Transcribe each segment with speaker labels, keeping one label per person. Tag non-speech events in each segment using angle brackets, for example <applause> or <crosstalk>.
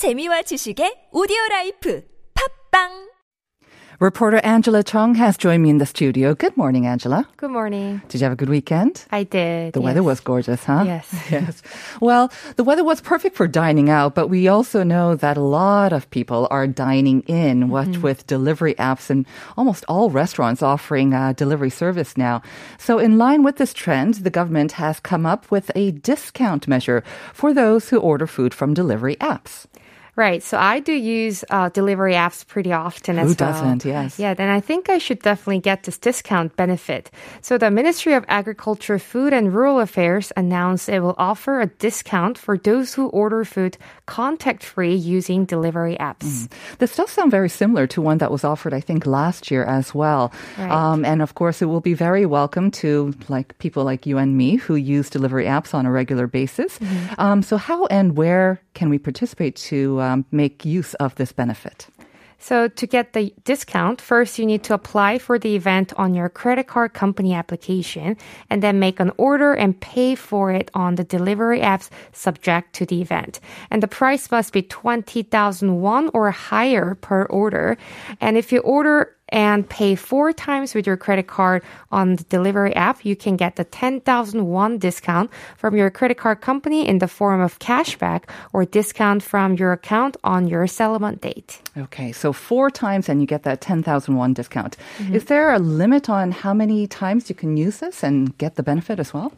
Speaker 1: 재미와 지식의 오디오 라이프 팝빵
Speaker 2: Reporter Angela Chung has joined me in the studio. Good morning, Angela.
Speaker 3: Good morning.
Speaker 2: Did you have a good weekend?
Speaker 3: I did.
Speaker 2: The
Speaker 3: yes.
Speaker 2: weather was gorgeous, huh?
Speaker 3: Yes. <laughs>
Speaker 2: yes. Well, the weather was perfect for dining out, but we also know that a lot of people are dining in, what
Speaker 3: Mm-hmm.
Speaker 2: with delivery apps and almost all restaurants offering uh, delivery service now. So, in line with this trend, the government has come up with a discount measure for those who order food from delivery apps.
Speaker 3: Right. So I do use uh, delivery apps pretty often
Speaker 2: Who
Speaker 3: as well.
Speaker 2: Who doesn't? Yes.
Speaker 3: Yeah. Then I think I should definitely get this discount benefit. So the Ministry of Agriculture, Food and Rural Affairs announced it will offer a discount for those who order food contact free using delivery apps.
Speaker 2: This does sound very similar to one that was offered, I think, last year as well.
Speaker 3: Right.
Speaker 2: Um, and of course, it will be very welcome to like people like you and me who use delivery apps on a regular basis. Um, so, how and where can we participate to um, make use of this benefit?
Speaker 3: So to get the discount, first you need to apply for the event on your credit card company application and then make an order and pay for it on the delivery apps subject to the event. And the price must be 20,000 won or higher per order. And if you order and pay four times with your credit card on the delivery app, you can get the 10,000 won discount from your credit card company in the form of cashback or discount from your account on your settlement date.
Speaker 2: Okay, so four times and you get that 10,000 won discount.
Speaker 3: Mm-hmm.
Speaker 2: Is there a limit on how many times you can use this and get the benefit as well?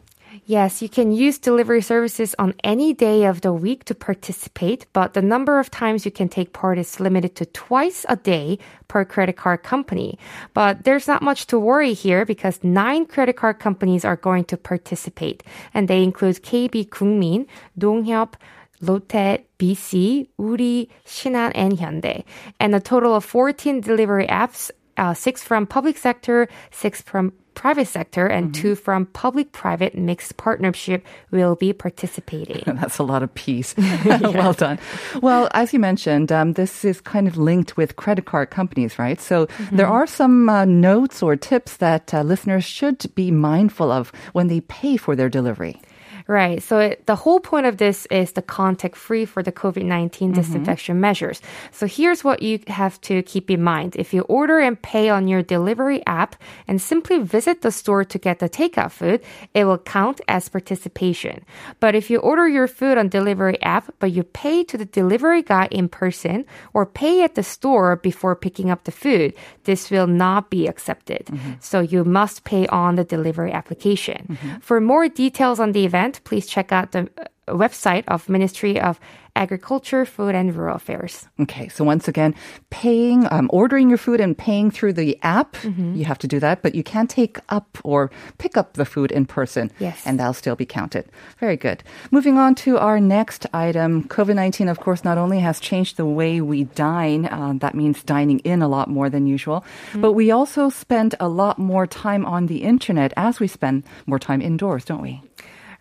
Speaker 3: Yes, you can use delivery services on any day of the week to participate, but the number of times you can take part is limited to twice a day per credit card company. But there's not much to worry here because nine credit card companies are going to participate, and they include KB Kookmin, Nonghyup, Lotte, BC, Woori, Shinhan, and Hyundai. And a total of 14 delivery apps, uh, six from public sector, six from private sector, and two from public-private mixed partnership will be participating. <laughs>
Speaker 2: That's a lot of peace. <laughs> <laughs> well done. Well, as you mentioned, um, this is kind of linked with credit card companies, right? So there are some uh, notes or tips that uh, listeners should be mindful of when they pay for their delivery.
Speaker 3: Right. So it, the whole point of this is the contact free for the COVID 19 mm-hmm. disinfection measures. So here's what you have to keep in mind. If you order and pay on your delivery app and simply visit the store to get the takeout food, it will count as participation. But if you order your food on delivery app, but you pay to the delivery guy in person or pay at the store before picking up the food, this will not be accepted. Mm-hmm. So you must pay on the delivery application. Mm-hmm. For more details on the event, please check out the uh, website of Ministry of Agriculture, Food and Rural Affairs.
Speaker 2: Okay, so once again, paying, um, ordering your food and paying through the app, you have to do that, but you can take up or pick up the food in person.
Speaker 3: Yes.
Speaker 2: And that'll still be counted. Very good. Moving on to our next item. COVID 19, of course, not only has changed the way we dine, uh, that means dining in a lot more than usual, but we also spend a lot more time on the internet as we spend more time indoors, don't we?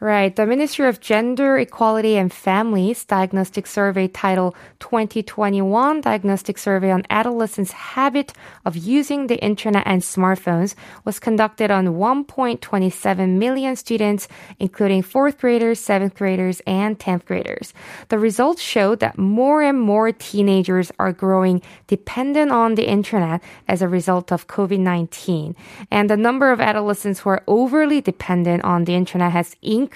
Speaker 3: Right. The Ministry of Gender, Equality and Families Diagnostic Survey title 2021 Diagnostic Survey on Adolescents' Habit of Using the Internet and Smartphones was conducted on 1.27 million students, including fourth graders, seventh graders, and 10th graders. The results showed that more and more teenagers are growing dependent on the internet as a result of COVID-19. And the number of adolescents who are overly dependent on the internet has increased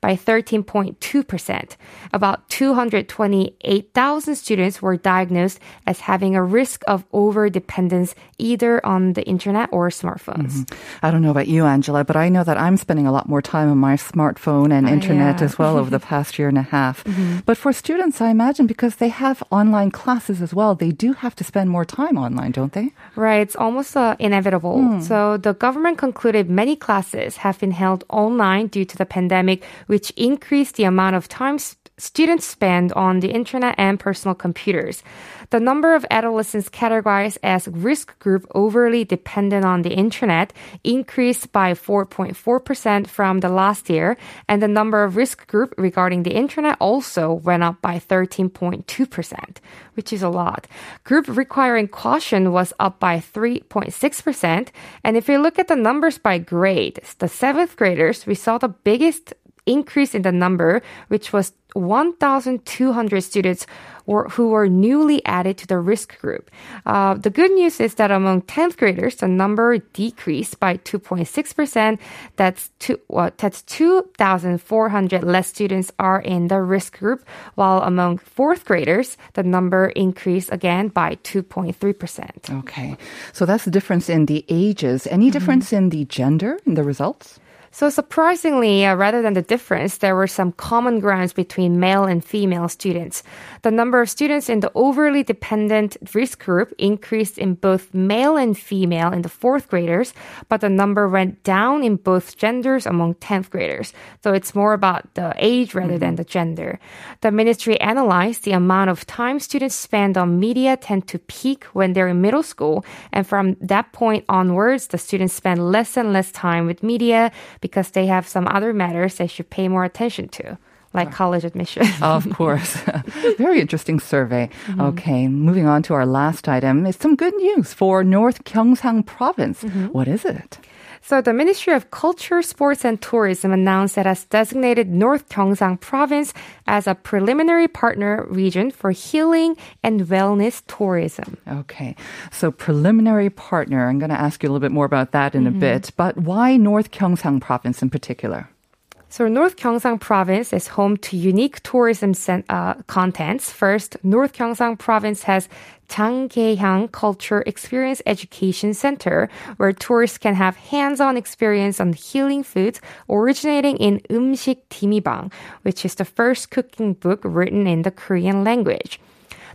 Speaker 3: by 13.2%. About 228,000 students were diagnosed as having a risk of over dependence either on the internet or smartphones. Mm-hmm.
Speaker 2: I don't know about you, Angela, but I know that I'm spending a lot more time on my smartphone and internet
Speaker 3: yeah.
Speaker 2: as well over the <laughs> past year and a half. Mm-hmm. But for students, I imagine because they have online classes as well, they do have to spend more time online, don't they?
Speaker 3: Right, it's almost uh, inevitable. Hmm. So the government concluded many classes have been held online due to the pandemic, which increased the amount of time students spend on the internet and personal computers. The number of adolescents categorized as risk group overly dependent on the internet increased by 4.4% from the last year, and the number of risk group regarding the internet also went up by 13.2%, which is a lot. Group requiring caution was up by 3.6%, and if you look at the numbers by grade, the seventh graders, we saw the biggest increase in the number, which was 1,200 students were, who were newly added to the risk group. Uh, the good news is that among 10th graders, the number decreased by 2.6%. That's two, well, that's 2,400 less students are in the risk group, while among fourth graders, the number increased again by 2.3%.
Speaker 2: Okay. So that's the difference in the ages. Any difference in the gender in the results?
Speaker 3: So surprisingly, uh, rather than the difference, there were some common grounds between male and female students. The number of students in the overly dependent risk group increased in both male and female in the fourth graders, but the number went down in both genders among 10th graders. So it's more about the age rather than the gender. The ministry analyzed the amount of time students spend on media tend to peak when they're in middle school. And from that point onwards, the students spend less and less time with media because they have some other matters they should pay more attention to, like college admission. <laughs>
Speaker 2: Of course. <laughs> Very interesting survey. Mm-hmm. Okay, moving on to our last item It's some good news for North Gyeongsang province. Mm-hmm. What is it?
Speaker 3: So the Ministry of Culture, Sports and Tourism announced that it has designated North Gyeongsang province as a preliminary partner region for healing and wellness tourism.
Speaker 2: Okay, so preliminary partner. I'm going to ask you a little bit more about that in a mm-hmm. bit, but why North Gyeongsang province in particular?
Speaker 3: So North Gyeongsang Province is home to unique tourism cen- uh, contents. First, North Gyeongsang Province has Janggaehyang Culture Experience Education Center, where tourists can have hands-on experience on healing foods originating in 음식 Dimibang, which is the first cooking book written in the Korean language.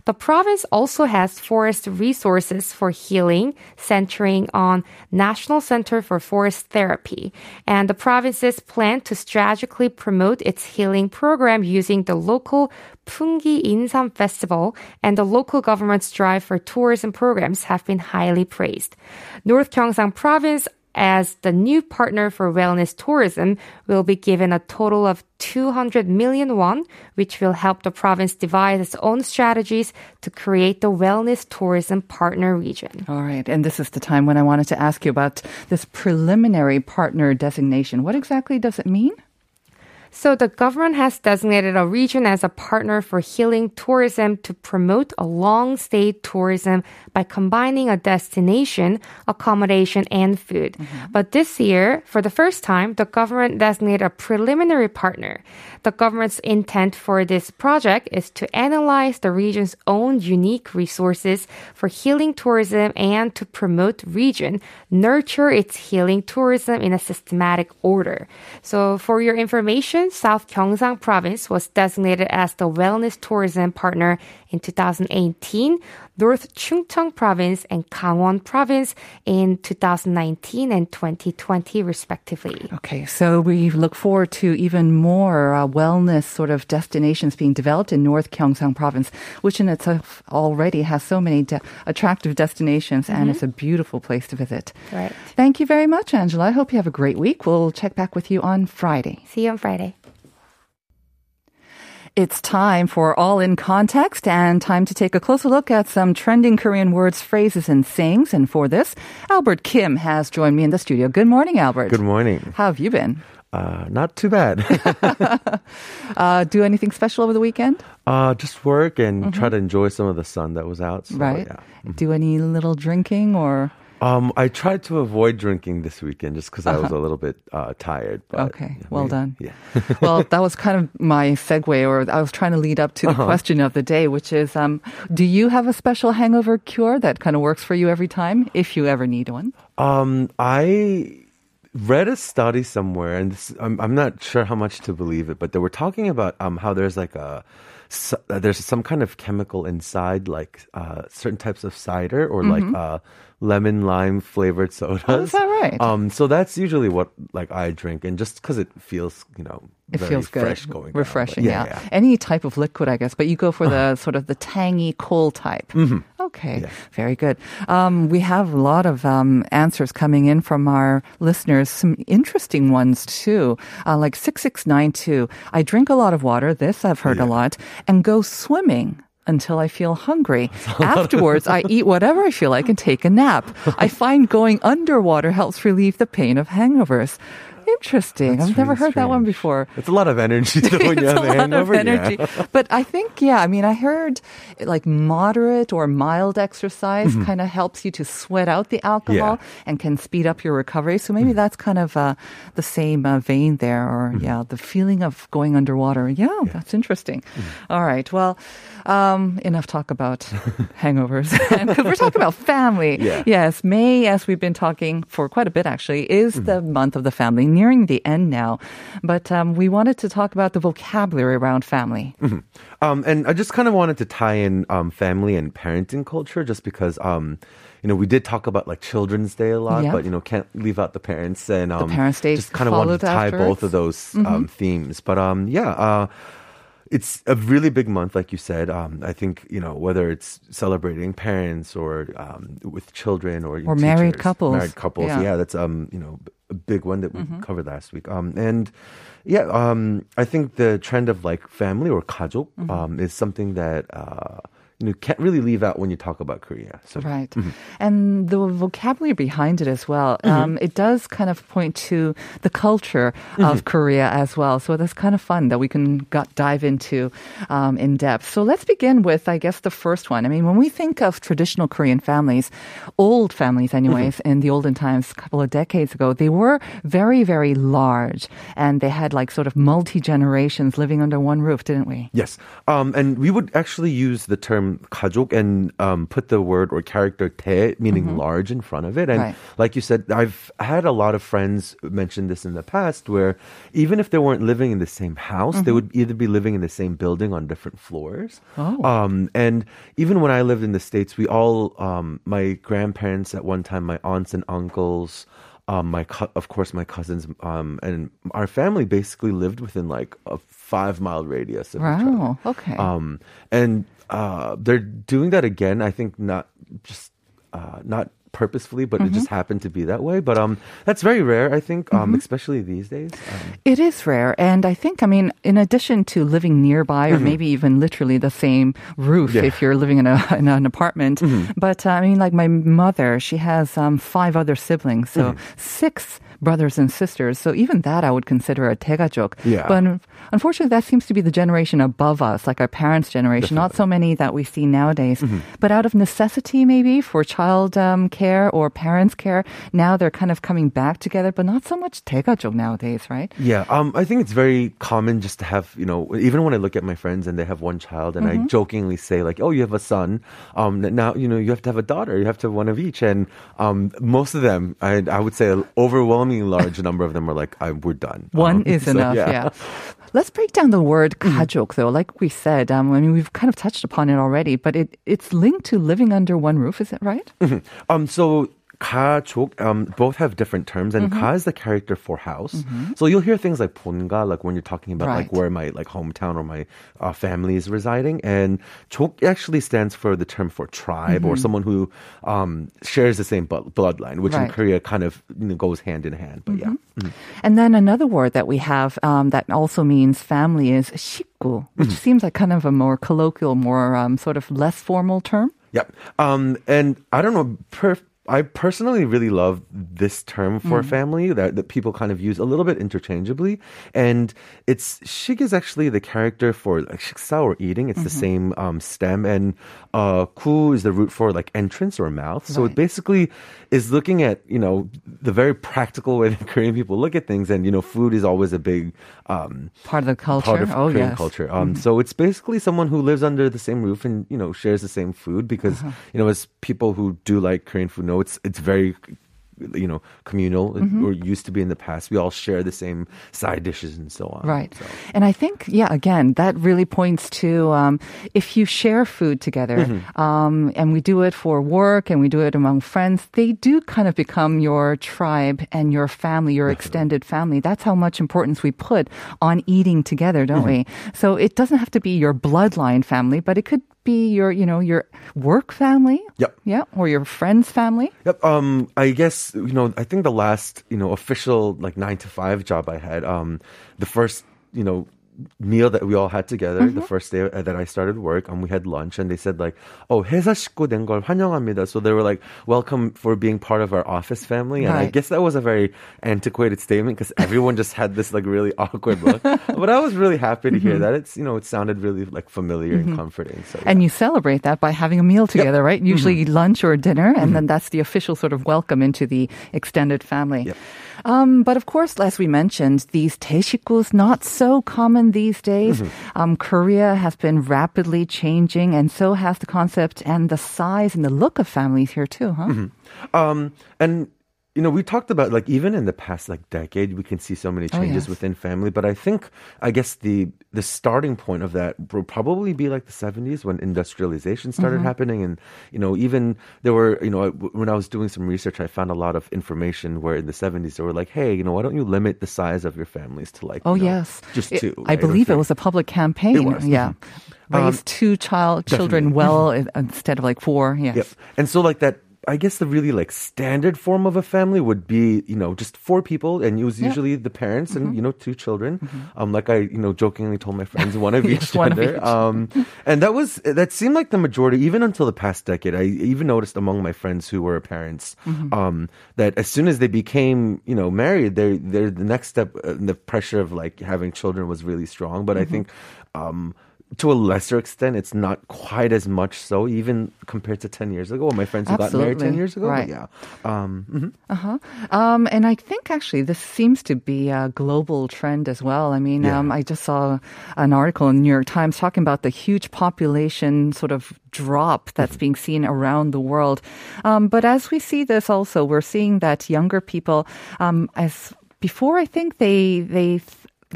Speaker 3: The province also has forest resources for healing, centering on National Center for Forest Therapy. And the province's plan to strategically promote its healing program using the local Punggi Insam Festival and the local government's drive for tourism programs have been highly praised. North Gyeongsang Province as the new partner for wellness tourism will be given a total of 200 million won, which will help the province devise its own strategies to create the wellness tourism partner region.
Speaker 2: All right, and this is the time when I wanted to ask you about this preliminary partner designation. What exactly does it mean?
Speaker 3: So the government has designated a region as a partner for healing tourism to promote a long stay tourism by combining a destination, accommodation, and food. Mm-hmm. But this year, for the first time, the government designated a preliminary partner. The government's intent for this project is to analyze the region's own unique resources for healing tourism and to promote region, nurture its healing tourism in a systematic order. So for your information, South Gyeongsang province was designated as the wellness tourism partner in 2018, North Chungcheong province and Gangwon province in 2019 and 2020 respectively.
Speaker 2: Okay, so we look forward to even more uh, wellness sort of destinations being developed in North Gyeongsang province, which in itself already has so many de- attractive destinations and it's a beautiful place to visit.
Speaker 3: Right.
Speaker 2: Thank you very much, Angela. I hope you have a great week. We'll check back with you on Friday.
Speaker 3: See you on Friday.
Speaker 2: It's time for All in Context and time to take a closer look at some trending Korean words, phrases, and sayings. And for this, Albert Kim has joined me in the studio. Good morning, Albert.
Speaker 4: Good morning.
Speaker 2: How have you been?
Speaker 4: Uh, not too bad. <laughs> <laughs>
Speaker 2: Uh, do anything special over the weekend?
Speaker 4: uh, just work and try to enjoy some of the sun that was out. So,
Speaker 2: right.
Speaker 4: Yeah.
Speaker 2: Do any little drinking or?
Speaker 4: Um, I tried to avoid drinking this weekend just because I was a little bit uh, tired. But,
Speaker 2: Uh-huh. Okay, well done.
Speaker 4: Yeah. <laughs>
Speaker 2: well, that was kind of my segue, or I was trying to lead up to the question of the day, which is, um, do you have a special hangover cure that kind of works for you every time, if you ever need one?
Speaker 4: Um, I read a study somewhere, and this, I'm, I'm not sure how much to believe it, but they were talking about um, how there's like a s- uh, there's some kind of chemical inside, like uh, certain types of cider or like uh, lemon lime flavored sodas.
Speaker 2: Mm-hmm. Oh, is that right?
Speaker 4: Um, so that's usually what like I drink, and just because it feels, you know,
Speaker 2: It
Speaker 4: very
Speaker 2: feels good,
Speaker 4: fresh going, down. But
Speaker 2: refreshing. yeah, any type of liquid, I guess, but you go for the <sighs> sort of the tangy, cool type. Okay,
Speaker 4: Yeah.
Speaker 2: very good. Um, we have a lot of um, answers coming in from our listeners. Some interesting ones too, uh, like six six nine two. I drink a lot of water. This I've heard a lot, and go swimming. Until I feel hungry. <laughs> Afterwards, I eat whatever I feel like and take a nap. I find going underwater helps relieve the pain of hangovers. Interesting.
Speaker 4: That's
Speaker 2: I've never heard that one before.
Speaker 4: It's a lot of energy <laughs> when you have
Speaker 2: a
Speaker 4: hangover.
Speaker 2: of energy.
Speaker 4: Yeah.
Speaker 2: But I think, yeah, I mean, I heard like moderate or mild exercise kind of helps you to sweat out the alcohol
Speaker 4: Mm-hmm. Yeah.
Speaker 2: and can speed up your recovery. So maybe that's kind of uh, the same uh, vein there, or
Speaker 4: Mm-hmm.
Speaker 2: yeah, the feeling of going underwater. Yeah, that's interesting.
Speaker 4: Mm-hmm.
Speaker 2: All right. Well, um, enough talk about <laughs> hangovers. <laughs> We're talking about family. Yes, May, as we've been talking for quite a bit actually, is
Speaker 4: Mm-hmm.
Speaker 2: the month of the family, nearing the end now. But um, we wanted to talk about the vocabulary around family.
Speaker 4: Um, and I just kind of wanted to tie in um, family and parenting culture just because, um, you know, we did talk about like Children's Day a lot,
Speaker 2: Yeah.
Speaker 4: but, you know, can't leave out the parents. And um,
Speaker 2: Parents' Day
Speaker 4: just kind of wanted to tie
Speaker 2: afterwards.
Speaker 4: both of those um, themes. But um, yeah, uh, it's a really big month, like you said. Um, I think, you know, whether it's celebrating parents or um, with children or,
Speaker 2: Or married couples.
Speaker 4: Married couples,
Speaker 2: Yeah.
Speaker 4: yeah, that's, um, you know, a big one that we
Speaker 2: Mm-hmm.
Speaker 4: covered last week. Um, and yeah, um, I think the trend of like family or 가족
Speaker 2: Mm-hmm.
Speaker 4: um, is something that uh, you can't really leave out when you talk about Korea. So
Speaker 2: Right.
Speaker 4: Mm-hmm.
Speaker 2: And the vocabulary behind it as well. Um, it does kind of point to the culture
Speaker 4: Mm-hmm.
Speaker 2: of Korea as well. So that's kind of fun that we can got, dive into um, in depth. So let's begin with, I guess, the first one. I mean, when we think of traditional Korean families, old families, anyways,
Speaker 4: Mm-hmm.
Speaker 2: in the olden times, a couple of decades ago, they were very, very large and they had like sort of multi generations living under one roof, didn't we?
Speaker 4: Yes, um, and we would actually use the term 가족 and um, put the word or character 대, meaning large, in front of it. And
Speaker 2: Right.
Speaker 4: like you said, I've had a lot of friends mention this in the past, where even if they weren't living in the same house, they would either be living in the same building on different floors.
Speaker 2: Oh.
Speaker 4: Um, and even when I lived in the states, we all, um, my grandparents at one time, my aunts and uncles. Um, my co- of course my cousins um, and our family basically lived within like a five mile radius of each other.
Speaker 2: Wow. Okay.
Speaker 4: Um, and uh, they're doing that again. I think not just uh, not purposefully, but it just happened to be that way. But um, that's very rare. I think, um, especially these days. Um,
Speaker 2: It is rare. And I think, I mean, in addition to living nearby or maybe even literally the same roof
Speaker 4: Mm-hmm. Yeah. Mm-hmm.
Speaker 2: if you're living in, a, <laughs> in an apartment, but uh, I mean, like my mother, she has um, five other siblings, so
Speaker 4: Mm-hmm.
Speaker 2: six brothers and sisters. So even that I would consider a tegajok.
Speaker 4: Yeah.
Speaker 2: But unfortunately, that seems to be the generation above us, like our parents' generation. Definitely. Not so many that we see nowadays.
Speaker 4: Mm-hmm.
Speaker 2: But out of necessity, maybe for child um, care or parents' care, now they're kind of coming back together. But not so much tegajok nowadays, right?
Speaker 4: Yeah. Um, I think it's very common just to have you know even when I look at my friends and they have one child and mm-hmm. I jokingly say like, oh, you have a son. Um, now you know you have to have a daughter. You have to have one of each. And um, most of them, I, I would say overwhelmingly large number of them are like, we're done. <laughs>
Speaker 2: One
Speaker 4: Um,
Speaker 2: is
Speaker 4: so,
Speaker 2: enough, yeah. Let's break down the word 가족, though. Like we said, um, I mean, we've kind of touched upon it already, but it, it's linked to living under one roof. Is that right?
Speaker 4: Um, so 가족, um, both have different terms, and
Speaker 2: Mm-hmm.
Speaker 4: 가 is the character for house. So you'll hear things like 본가, like when you're talking about like
Speaker 2: Right.
Speaker 4: where my like hometown or my uh, family is residing, and 족 actually stands for the term for tribe or someone who um, shares the same bu- bloodline, which in
Speaker 2: Mm-hmm. Right.
Speaker 4: Korea kind of you know, goes hand in hand. But yeah,
Speaker 2: And then another word that we have um, that also means family is 식구, which
Speaker 4: Mm-hmm.
Speaker 2: seems like kind of a more colloquial, more um, sort of less formal term.
Speaker 4: Yep. Um, and I don't know. Per- I personally really love this term for
Speaker 2: Mm.
Speaker 4: family that, that people kind of use a little bit interchangeably. And it's shik is actually the character for like shiksa or eating. It's the
Speaker 2: Mm-hmm.
Speaker 4: same um, stem, and uh, ku is the root for like entrance or mouth. So
Speaker 2: Right.
Speaker 4: it basically is looking at you know the very practical way <laughs> that Korean people look at things, and you know food is always a big um,
Speaker 2: Part of the culture.
Speaker 4: part of
Speaker 2: oh,
Speaker 4: Korean
Speaker 2: yes.
Speaker 4: culture. Um, So it's basically someone who lives under the same roof and you know shares the same food because
Speaker 2: Uh-huh.
Speaker 4: you know as people who do like Korean food know it's it's very you know communal
Speaker 2: Mm-hmm.
Speaker 4: or used to be in the past. We all share the same side dishes and so on.
Speaker 2: Right.
Speaker 4: So,
Speaker 2: And I think, yeah, again, that really points to um, if you share food together
Speaker 4: Mm-hmm.
Speaker 2: um, and we do it for work and we do it among friends, they do kind of become your tribe and your family, your extended family. That's how much importance we put on eating together, don't we?
Speaker 4: Mm-hmm.
Speaker 2: So it doesn't have to be your bloodline family, but it could be your, you know, your work family.
Speaker 4: Yep.
Speaker 2: Yeah. Or your friend's family.
Speaker 4: Yep. Um, I guess you know. I think the last you know official like nine to five job I had. Um, the first you know meal that we all had together the first day uh, that I started work. Um, we had lunch, and they said like, "Oh, 회사 식구 된걸 환영합니다." So they were like, "Welcome for being part of our office family." And I
Speaker 2: Right.
Speaker 4: guess that was a very antiquated statement because everyone just had this like really awkward look. <laughs> but I was really happy to hear that. It's you know it sounded really like familiar and comforting. So
Speaker 2: And you celebrate that by having a meal together, right? Usually lunch or dinner, and then that's the official sort of welcome into the extended family.
Speaker 4: Yep.
Speaker 2: Um, but of course, as we mentioned, these teishikus not so common these days. Um, Korea has been rapidly changing, and so has the concept and the size and the look of families here too, huh?
Speaker 4: Um, and you know, we talked about like even in the past like decade, we can see so many
Speaker 2: Oh,
Speaker 4: changes
Speaker 2: yes.
Speaker 4: within family. But I think, I guess the the starting point of that will probably be like the '70s when industrialization started
Speaker 2: Mm-hmm.
Speaker 4: happening, and you know, even there were, you know, when I was doing some research, I found a lot of information where in the '70s they were like, hey, you know, why don't you limit the size of your families to like,
Speaker 2: Oh
Speaker 4: you know,
Speaker 2: yes,
Speaker 4: just
Speaker 2: It-
Speaker 4: two?
Speaker 2: I
Speaker 4: right,
Speaker 2: believe it was a public campaign.
Speaker 4: Was, Mm-hmm.
Speaker 2: Yeah, raise two child children well instead of like four. Yes.
Speaker 4: Yep. And so like that I guess the really like standard form of a family would be, you know, just four people and it was
Speaker 2: Yeah.
Speaker 4: usually the parents
Speaker 2: Mm-hmm.
Speaker 4: and, you know, two children. Um like I, you know, jokingly told my friends one of <laughs> each
Speaker 2: one of each.
Speaker 4: Um and that was that seemed like the majority even until the past decade. I even noticed among my friends who were parents
Speaker 2: Mm-hmm.
Speaker 4: um that as soon as they became, you know, married, they they the next step uh, the pressure of like having children was really strong, but I
Speaker 2: Mm-hmm.
Speaker 4: think um to a lesser extent, it's not quite as much so, even compared to 10 years ago. My friends who got married 10 years ago.
Speaker 2: Right.
Speaker 4: Yeah. Um, mhm.
Speaker 2: Um, and I think actually this seems to be a global trend as well. I mean,
Speaker 4: Yeah.
Speaker 2: um, I just saw an article in the New York Times talking about the huge population sort of drop that's being seen around the world. Um, but as we see this also, we're seeing that younger people, um, as before, I think they they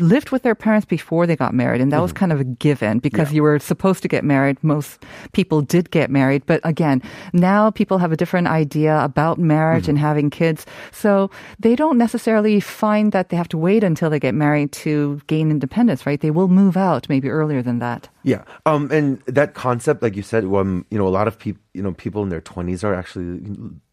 Speaker 2: lived with their parents before they got married and that was kind of a given because you were supposed to get married. Most people did get married but again now people have a different idea about marriage and having kids so they don't necessarily find that they have to wait until they get married to gain independence right? They will move out maybe earlier than that.
Speaker 4: Yeah. Um, and that concept, like you said, um, you know, a lot of people, you know, people in their 20s are actually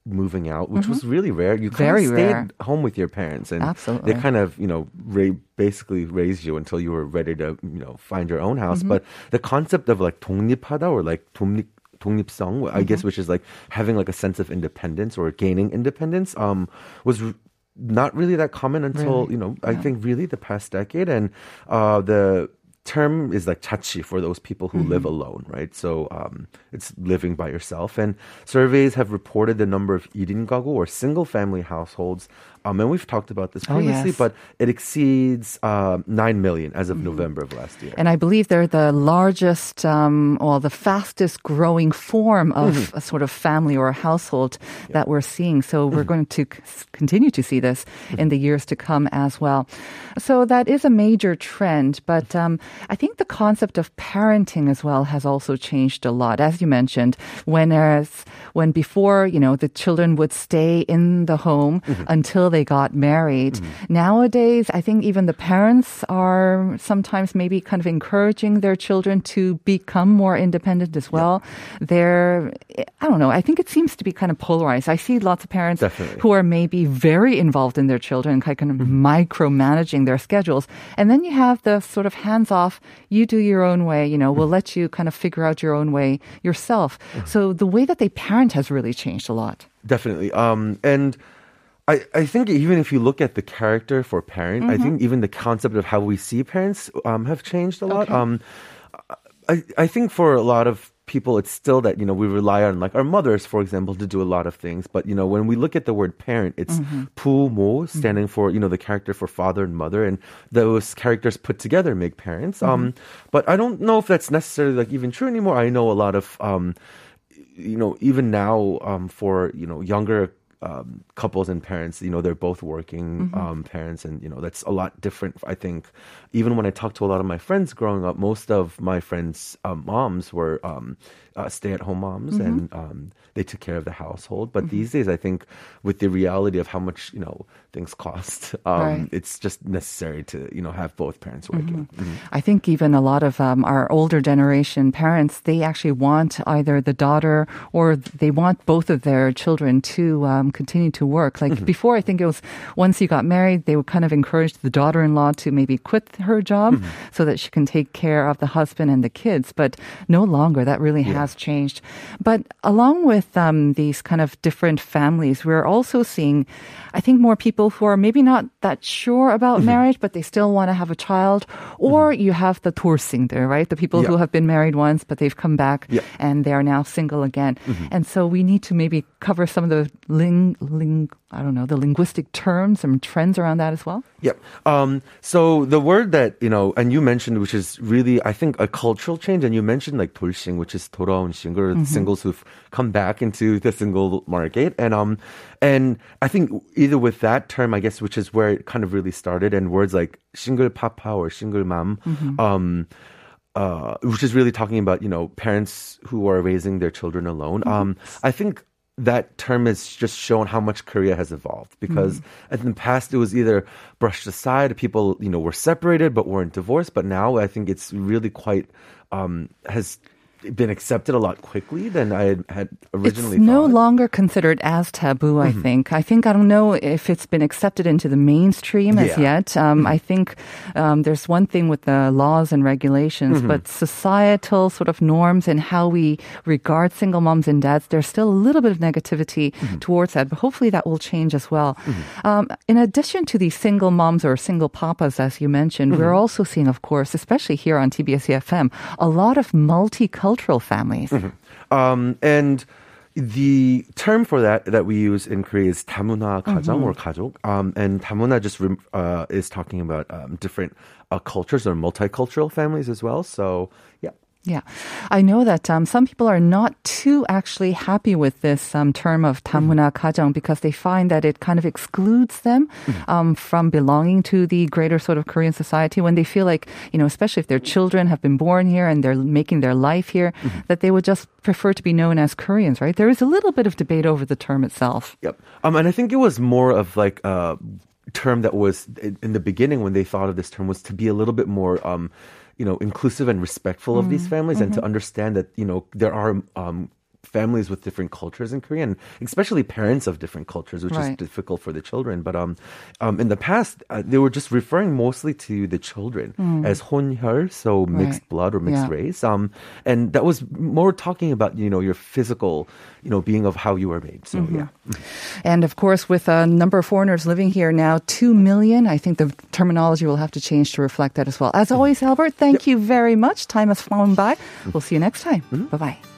Speaker 4: moving out, which was really rare. You kind
Speaker 2: Very
Speaker 4: of stayed
Speaker 2: rare.
Speaker 4: home with your parents and
Speaker 2: Absolutely.
Speaker 4: they kind of, you know, ra- basically raised you until you were ready to, you know, find your own house. But the concept of like 독립하다 or like 독립 독립성, I guess, which is like having like a sense of independence or gaining independence, um, was r- not really that common until you know I think really the past decade, and uh, the term is like chachi for those people who live alone, right? So um, it's living by yourself. And surveys have reported the number of 1인 가구 or single family households. um, and we've talked about this
Speaker 2: Oh,
Speaker 4: previously,
Speaker 2: yes.
Speaker 4: but it exceeds uh, 9 million as of November of last year.
Speaker 2: And I believe they're the largest, um, or the fastest growing form of a sort of family or a household that we're seeing. So we're going to c- continue to see this in the years to come as well. So that is a major trend. But um, I think the concept of parenting as well has also changed a lot. As you mentioned, when, as, when before, you know, the children would stay in the home until they got married. Nowadays, I think even the parents are sometimes maybe kind of encouraging their children to become more independent as well. They're, I don't know, I think it seems to be kind of polarized. I see lots of parents
Speaker 4: Definitely.
Speaker 2: who are maybe very involved in their children, kind of mm-hmm. micromanaging their schedules. And then you have the sort of hands off, you do your own way, you know, we'll mm-hmm. let you kind of figure out your own way yourself. Mm-hmm. So the way that they parent has really changed a lot.
Speaker 4: Definitely. Um, and I, I think even if you look at the character for parent, I think even the concept of how we see parents um, have changed a lot. Um, I, I think for a lot of people, it's still that, you know, we rely on like our mothers, for example, to do a lot of things. But, you know, when we look at the word parent, it's pu mo, standing for, you know, the character for father and mother. And those characters put together make parents. Um, but I don't know if that's necessarily like even true anymore. I know a lot of, um, you know, even now, um, for you know younger um, couples and parents, you know, they're both working um, parents, and you know that's a lot different. I think even when I talk to a lot of my friends growing up, most of my friends' um, moms were um, uh, stay-at-home moms, and um, they took care of the household. But these days, I think with the reality of how much you know things cost, <laughs> um,
Speaker 2: Right.
Speaker 4: it's just necessary to you know have both parents working. Mhm.
Speaker 2: I think even a lot of um, our older generation parents, they actually want either the daughter or they want both of their children to um, continue to work. Like
Speaker 4: Mm-hmm.
Speaker 2: before, I think it was once you got married, they would kind of encourage the daughter-in-law to maybe quit her job
Speaker 4: Mm-hmm.
Speaker 2: so that she can take care of the husband and the kids. But no longer. That really has changed. But along with um, these kind of different families, we're also seeing, I think, more people who are maybe not that sure about
Speaker 4: Mm-hmm.
Speaker 2: marriage, but they still want to have a child. Or you have the there, right? The people who have been married once, but they've come back
Speaker 4: Yeah. Mm-hmm.
Speaker 2: and they are now single again. And so we need to maybe cover some of the ling, ling, I don't know, the linguistic terms and trends around that as well.
Speaker 4: Yep. Um, so the word that, you know, and you mentioned, which is really, I think, a cultural change, and you mentioned like 돌싱, which is 돌아온 싱글, or
Speaker 2: Mm-hmm.
Speaker 4: singles who've come back into the single market. And, um, and I think either with that term, I guess, which is where it kind of really started, and words like single papa or single mom,
Speaker 2: Mm-hmm.
Speaker 4: um, uh, which is really talking about you know parents who are raising their children alone.
Speaker 2: Mm-hmm.
Speaker 4: Um, I think that term has just shown how much Korea has evolved because
Speaker 2: Mm-hmm.
Speaker 4: in the past it was either brushed aside, people you know were separated but weren't divorced, but now I think it's really quite um, has been accepted a lot quickly than I had, had originally
Speaker 2: it's no
Speaker 4: thought. Mm-hmm.
Speaker 2: longer considered as taboo, I think. I think, I don't know if it's been accepted into the mainstream as
Speaker 4: Yeah.
Speaker 2: yet. Um, I think um, there's one thing with the laws and regulations,
Speaker 4: Mm-hmm.
Speaker 2: but societal sort of norms and how we regard single moms and dads, there's still a little bit of negativity
Speaker 4: Mm-hmm.
Speaker 2: towards that, but hopefully that will change as well. Um, in addition to these single moms or single papas, as you mentioned, we're
Speaker 4: Mm-hmm.
Speaker 2: also seeing, of course, especially here on TBS EFM, a lot of multicultural families.
Speaker 4: Mm-hmm. Um, and the term for that that we use in Korea is 다문화 가정 or 가족. Um, and 다문화 just rem- uh, is talking about um, different uh, cultures or multicultural families as well. So yeah.
Speaker 2: yeah. I know that um, some people are not too actually happy with this um, term of tamuna kajang because they find that it kind of excludes them um, from belonging to the greater sort of Korean society when they feel like, you know, especially if their children have been born here and they're making their life here, that they would just prefer to be known as Koreans, right? There is a little bit of debate over the term itself.
Speaker 4: Yep. Um, and I think it was more of like a term that was in the beginning when they thought of this term was to be a little bit more, um, you know, inclusive and respectful of
Speaker 2: Mm,
Speaker 4: these families and
Speaker 2: mm-hmm.
Speaker 4: to understand that, you know, there are, um, families with different cultures in Korea, and especially parents of different cultures, which
Speaker 2: Right.
Speaker 4: is difficult for the children. But um, um, in the past, uh, they were just referring mostly to the children as 혼혈, so mixed
Speaker 2: Mm. Right.
Speaker 4: blood or mixed
Speaker 2: Yeah.
Speaker 4: race. Um, and that was more talking about you know your physical, you know, being of how you were made. So
Speaker 2: Mm-hmm.
Speaker 4: yeah.
Speaker 2: And of course, with a number of foreigners living here now, 2 million, I think the terminology will have to change to reflect that as well. As always, Albert, thank you very much. Time has flown by. We'll see you next time. Bye bye.